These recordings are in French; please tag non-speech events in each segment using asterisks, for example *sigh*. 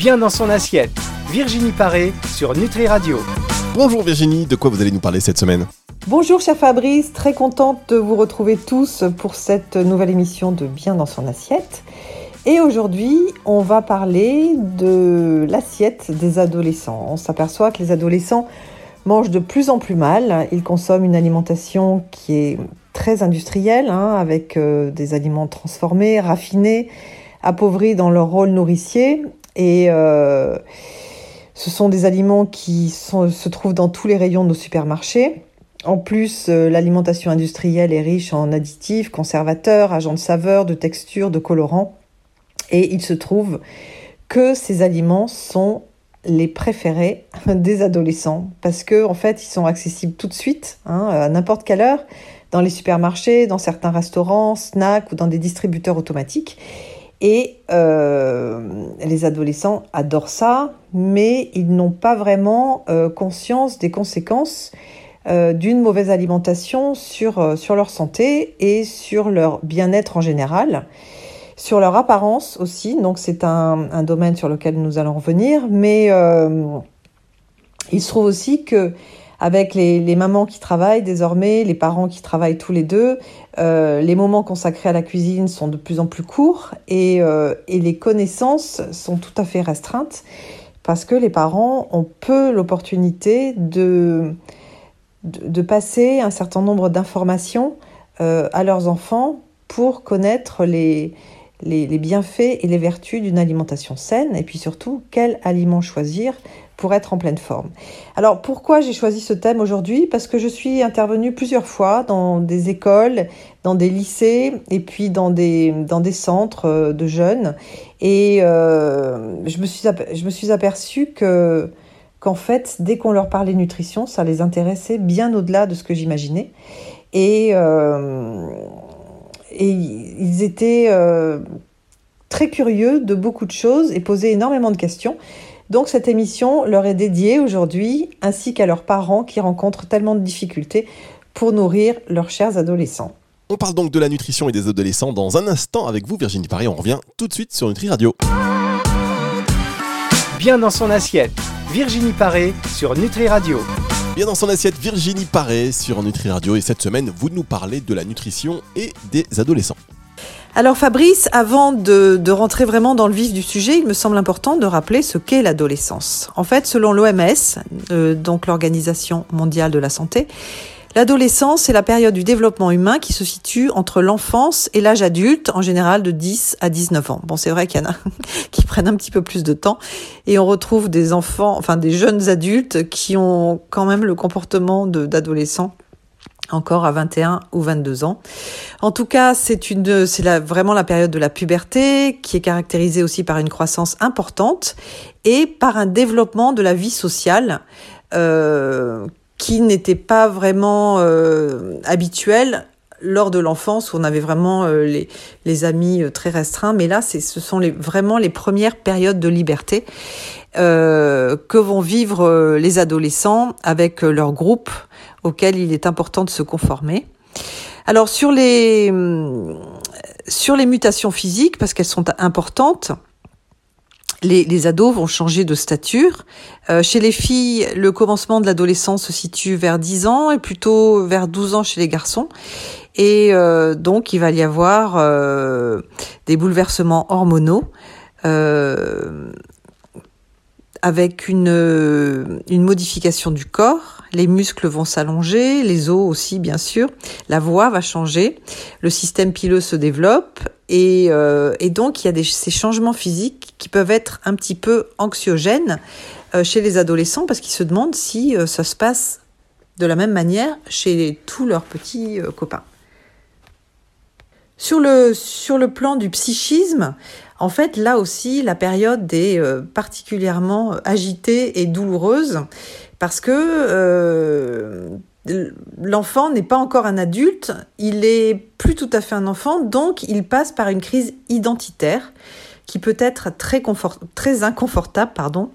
Bien dans son assiette. Virginie Paré sur Nutri Radio. Bonjour Virginie, de quoi vous allez nous parler cette semaine? Bonjour cher Fabrice, très contente de vous retrouver tous pour cette nouvelle émission de Bien dans son assiette. Et aujourd'hui, on va parler de l'assiette des adolescents. On s'aperçoit que les adolescents mangent de plus en plus mal. Ils consomment une alimentation qui est très industrielle, hein, avec euh, des aliments transformés, raffinés, appauvris dans leur rôle nourricier. Et euh, ce sont des aliments qui se trouvent dans tous les rayons de nos supermarchés. En plus, euh, l'alimentation industrielle est riche en additifs, conservateurs, agents de saveur, de texture, de colorants. Et il se trouve que ces aliments sont les préférés *laughs* des adolescents parce que en fait ils sont accessibles tout de suite hein, à n'importe quelle heure dans les supermarchés, dans certains restaurants, snacks ou dans des distributeurs automatiques. Et euh, les adolescents adorent ça, mais ils n'ont pas vraiment euh, conscience des conséquences euh, d'une mauvaise alimentation sur, sur leur santé et sur leur bien-être en général sur leur apparence aussi. Donc c'est un, domaine sur lequel nous allons revenir. Mais il se trouve aussi que avec les, mamans qui travaillent désormais, les parents qui travaillent tous les deux, euh, les moments consacrés à la cuisine sont de plus en plus courts et, euh, les connaissances sont tout à fait restreintes parce que les parents ont peu l'opportunité de, de, passer un certain nombre d'informations à leurs enfants pour connaître les, les, bienfaits et les vertus d'une alimentation saine et puis surtout quel aliment choisir pour être en pleine forme. Alors pourquoi j'ai choisi ce thème aujourd'hui? Parce que je suis intervenue plusieurs fois dans des écoles, dans des lycées et puis dans des, dans des centres euh, de jeunes et euh, je, me suis, je me suis aperçue que qu'en fait, dès qu'on leur parlait nutrition, ça les intéressait bien au-delà de ce que j'imaginais. Et, euh, et ils étaient très curieux de beaucoup de choses et posaient énormément de questions. Donc cette émission leur est dédiée aujourd'hui, ainsi qu'à leurs parents qui rencontrent tellement de difficultés pour nourrir leurs chers adolescents. On parle donc de la nutrition et des adolescents dans un instant avec vous, Virginie Paris. On revient tout de suite sur Nutri Radio. Bien dans son assiette, Virginie Paré sur Nutri Radio. Bien dans son assiette, Virginie Paré sur Nutri Radio. Et cette semaine, vous nous parlez de la nutrition et des adolescents. Alors Fabrice, avant de, rentrer vraiment dans le vif du sujet, il me semble important de rappeler ce qu'est l'adolescence. En fait, selon l'OMS, euh, donc l'Organisation mondiale de la santé, L'adolescence, c'est la période du développement humain qui se situe entre l'enfance et l'âge adulte, en général de 10 à 19 ans. Bon, c'est vrai qu'il y en a *laughs* qui prennent un petit peu plus de temps et on retrouve des enfants, enfin des jeunes adultes qui ont quand même le comportement d'adolescents encore à 21 ou 22 ans. En tout cas, c'est vraiment la période de la puberté qui est caractérisée aussi par une croissance importante et par un développement de la vie sociale euh, qui n'était pas vraiment euh, habituel lors de l'enfance où on avait vraiment euh, les, amis très restreints. Mais là, c'est, ce sont vraiment les premières périodes de liberté que vont vivre les adolescents avec leur groupe auquel il est important de se conformer. Alors sur les sur les mutations physiques, parce qu'elles sont importantes, les, ados vont changer de stature. Euh, chez les filles, le commencement de l'adolescence se situe vers 10 ans et plutôt vers 12 ans chez les garçons. Et euh, donc, il va y avoir euh, des bouleversements hormonaux avec une, une modification du corps. Les muscles vont s'allonger, les os aussi, bien sûr. La voix va changer. Le système pileux se développe euh, et, donc, il y a ces changements physiques qui peuvent être un petit peu anxiogènes euh, chez les adolescents parce qu'ils se demandent si euh, ça se passe de la même manière chez tous leurs petits copains. Sur le, plan du psychisme, en fait, là aussi, la période est particulièrement agitée et douloureuse parce que l'enfant n'est pas encore un adulte, il est plus tout à fait un enfant, donc il passe par une crise identitaire qui peut être très, très inconfortable, pardon,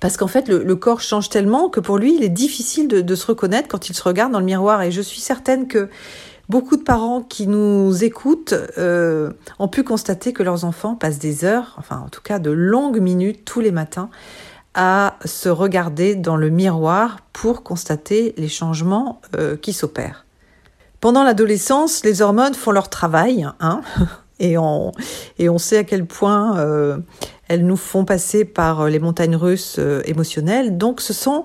parce qu'en fait, le, corps change tellement que pour lui, il est difficile de, se reconnaître quand il se regarde dans le miroir. Et je suis certaine que Beaucoup de parents qui nous écoutent euh, ont pu constater que leurs enfants passent des heures, enfin en tout cas de longues minutes tous les matins, à se regarder dans le miroir pour constater les changements euh, qui s'opèrent. Pendant l'adolescence, les hormones font leur travail, hein, *laughs* et, on, sait à quel point euh, elles nous font passer par les montagnes russes émotionnelles. Donc ce sont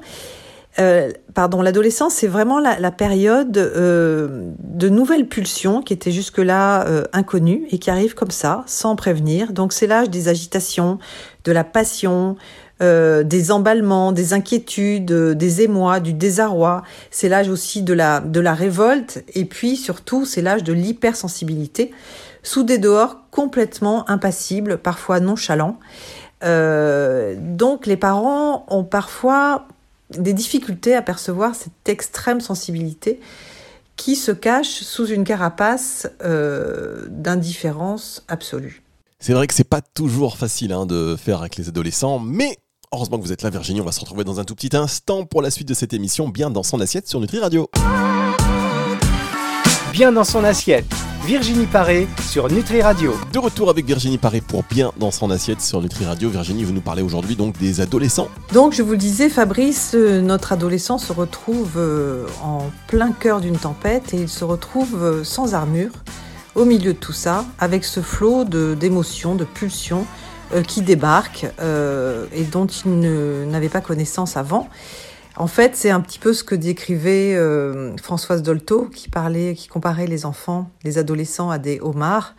euh, pardon, l'adolescence, c'est vraiment la, période euh, de nouvelles pulsions qui étaient jusque-là euh, inconnues et qui arrivent comme ça, sans prévenir. Donc c'est l'âge des agitations, de la passion, des emballements, des inquiétudes, des émois, du désarroi. C'est l'âge aussi de la, de la révolte et puis surtout c'est l'âge de l'hypersensibilité, sous des dehors complètement impassibles, parfois nonchalants. donc les parents ont parfois des difficultés à percevoir cette extrême sensibilité qui se cache sous une carapace euh, d'indifférence absolue. C'est vrai que c'est pas toujours facile hein, de faire avec les adolescents, mais heureusement que vous êtes là Virginie, on va se retrouver dans un tout petit instant pour la suite de cette émission, bien dans son assiette sur Nutri Radio. Bien dans son assiette Virginie Paré sur Nutri Radio. De retour avec Virginie Paré pour bien dans son assiette sur Nutri Radio. Virginie, vous nous parlez aujourd'hui donc des adolescents. Donc je vous le disais, Fabrice, euh, notre adolescent se retrouve euh, en plein cœur d'une tempête et il se retrouve euh, sans armure au milieu de tout ça, avec ce flot d'émotions, de, pulsions qui débarquent et dont il n'avait pas connaissance avant. En fait, c'est un petit peu ce que décrivait euh, Françoise Dolto, qui parlait, qui comparait les enfants, les adolescents à des homards.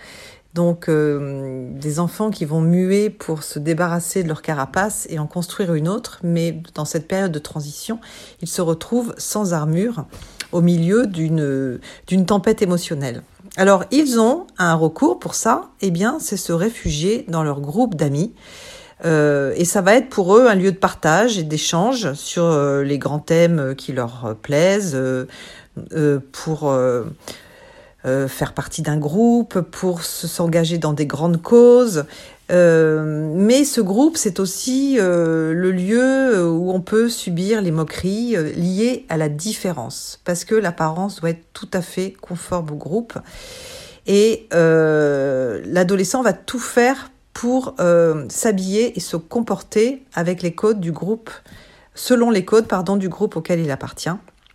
Donc, euh, des enfants qui vont muer pour se débarrasser de leur carapace et en construire une autre. Mais dans cette période de transition, ils se retrouvent sans armure au milieu d'une tempête émotionnelle. Alors, ils ont un recours pour ça. Eh bien, c'est se réfugier dans leur groupe d'amis. Euh, et ça va être pour eux un lieu de partage et d'échange sur euh, les grands thèmes qui leur plaisent, euh, pour faire partie d'un groupe, pour s'engager dans des grandes causes. mais ce groupe, c'est aussi le lieu où on peut subir les moqueries liées à la différence, parce que l'apparence doit être tout à fait conforme au groupe. Et l'adolescent va tout faire pour euh, s'habiller et se comporter avec les codes du groupe, selon les codes pardon, du groupe auquel il appartient.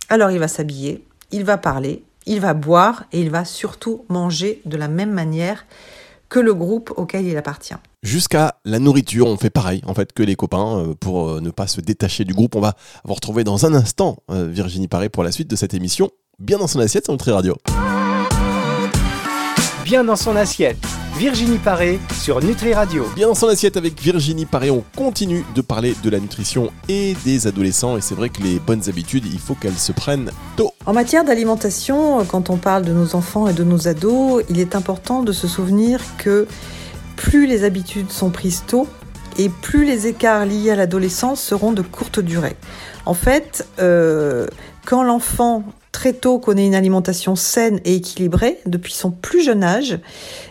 Alors il va s'habiller, il va parler, il va boire et il va surtout manger de la même manière que le groupe auquel il appartient. Jusqu'à la nourriture, on fait pareil en fait que les copains euh, pour euh, ne pas se détacher du groupe. On va vous retrouver dans un instant Virginie Paré pour la suite de cette émission. Bien dans son assiette sur Nutri Radio. Bien dans son assiette Virginie Paré sur Nutri Radio. Bien dans son assiette avec Virginie Paré, on continue de parler de la nutrition et des adolescents. Et c'est vrai que les bonnes habitudes, il faut qu'elles se prennent tôt. En matière d'alimentation, quand on parle de nos enfants et de nos ados, il est important de se souvenir que plus les habitudes sont prises tôt, et plus les écarts liés à l'adolescence seront de courte durée. En fait, euh, quand l'enfant très tôt connaît une alimentation saine et équilibrée depuis son plus jeune âge,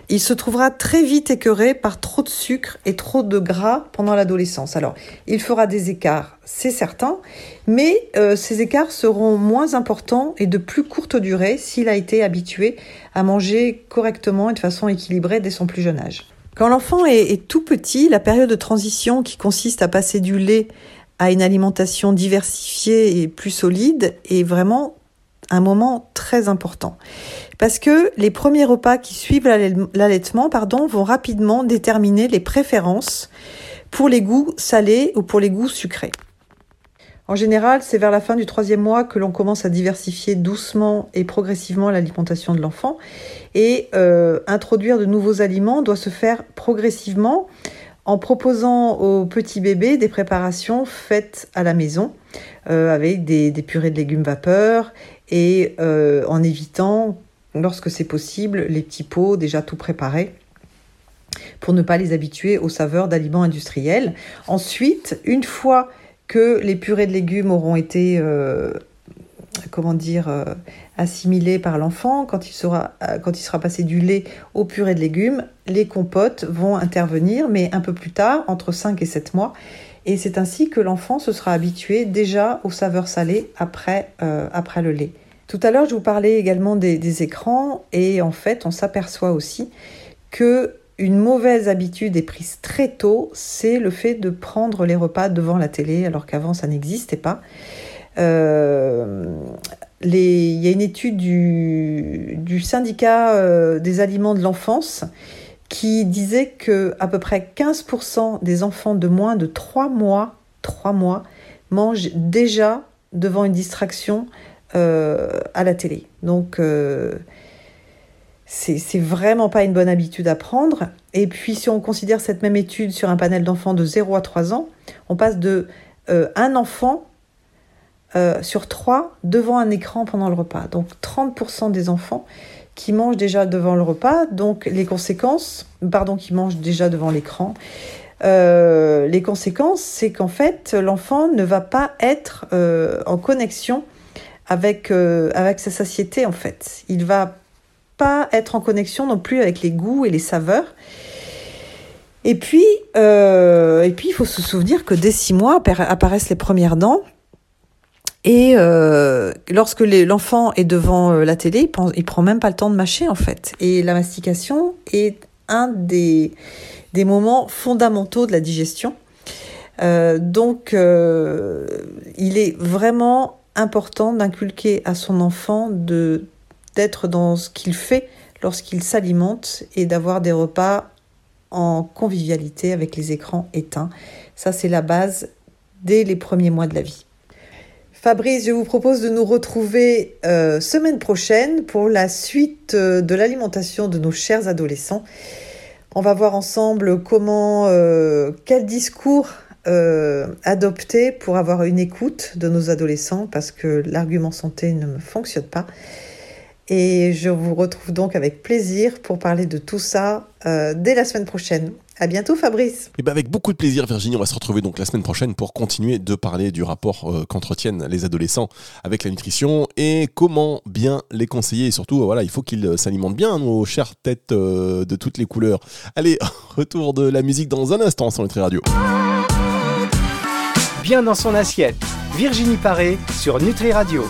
il se trouvera très vite écœuré par trop de sucre et trop de gras pendant l'adolescence. Alors, il fera des écarts, c'est certain, mais euh, ces écarts seront moins importants et de plus courte durée s'il a été habitué à manger correctement et de façon équilibrée dès son plus jeune âge. Quand l'enfant est, est tout petit, la période de transition qui consiste à passer du lait à une alimentation diversifiée et plus solide est vraiment un moment très important. Parce que les premiers repas qui suivent l'allaitement vont rapidement déterminer les préférences pour les goûts salés ou pour les goûts sucrés. En général, c'est vers la fin du troisième mois que l'on commence à diversifier doucement et progressivement l'alimentation de l'enfant. Et euh, introduire de nouveaux aliments doit se faire progressivement en proposant aux petits bébés des préparations faites à la maison euh, avec des, purées de légumes vapeur et euh, en évitant, lorsque c'est possible, les petits pots déjà tout préparés pour ne pas les habituer aux saveurs d'aliments industriels. Ensuite, une fois que les purées de légumes auront été euh, comment dire, euh, par l'enfant, quand il sera euh, quand il sera passé du lait au purée de légumes, les compotes vont intervenir, mais un peu plus tard, entre 5 et 7 mois. Et c'est ainsi que l'enfant se sera habitué déjà aux saveurs salées après, euh, après le lait. Tout à l'heure, je vous parlais également des, écrans et en fait, on s'aperçoit aussi que une mauvaise habitude est prise très tôt, c'est le fait de prendre les repas devant la télé, alors qu'avant ça n'existait pas. Euh, il y a une étude du, du syndicat euh, des aliments de l'enfance qui disait que à peu près 15% des enfants de moins de 3 mois, 3 mois mangent déjà devant une distraction euh, à la télé. Donc euh, c'est vraiment pas une bonne habitude à prendre. Et puis si on considère cette même étude sur un panel d'enfants de 0 à 3 ans, on passe de euh, un enfant euh, sur 3 devant un écran pendant le repas. Donc 30% des enfants qui mangent déjà devant le repas, donc les conséquences, pardon, qui mangent déjà devant l'écran. Euh, les conséquences, c'est qu'en fait, l'enfant ne va pas être euh, en connexion avec, euh, avec sa satiété, en fait. Il va pas être en connexion non plus avec les goûts et les saveurs. Et puis, et puis, il faut se souvenir que dès six mois apparaissent les premières dents. Et euh, lorsque l'enfant est devant euh, la télé, il, pense, il prend même pas le temps de mâcher en fait. Et la mastication est un des, moments fondamentaux de la digestion. Euh, donc, il est vraiment important d'inculquer à son enfant d'être dans ce qu'il fait lorsqu'il s'alimente et d'avoir des repas en convivialité avec les écrans éteints. Ça, c'est la base dès les premiers mois de la vie. Fabrice, je vous propose de nous retrouver euh, semaine prochaine pour la suite euh, de l'alimentation de nos chers adolescents. On va voir ensemble comment, euh, quel discours adopter pour avoir une écoute de nos adolescents parce que l'argument santé ne fonctionne pas. Et je vous retrouve donc avec plaisir pour parler de tout ça euh, dès la semaine prochaine. À bientôt Fabrice. Et ben avec beaucoup de plaisir, Virginie, on va se retrouver donc la semaine prochaine pour continuer de parler du rapport euh, qu'entretiennent les adolescents avec la nutrition et comment bien les conseiller. Et surtout, voilà, il faut qu'ils euh, s'alimentent bien, nos chères têtes euh, de toutes les couleurs. Allez, *laughs* retour de la musique dans un instant sur Nutri Radio. Bien dans son assiette. Virginie Paré sur Nutri Radio.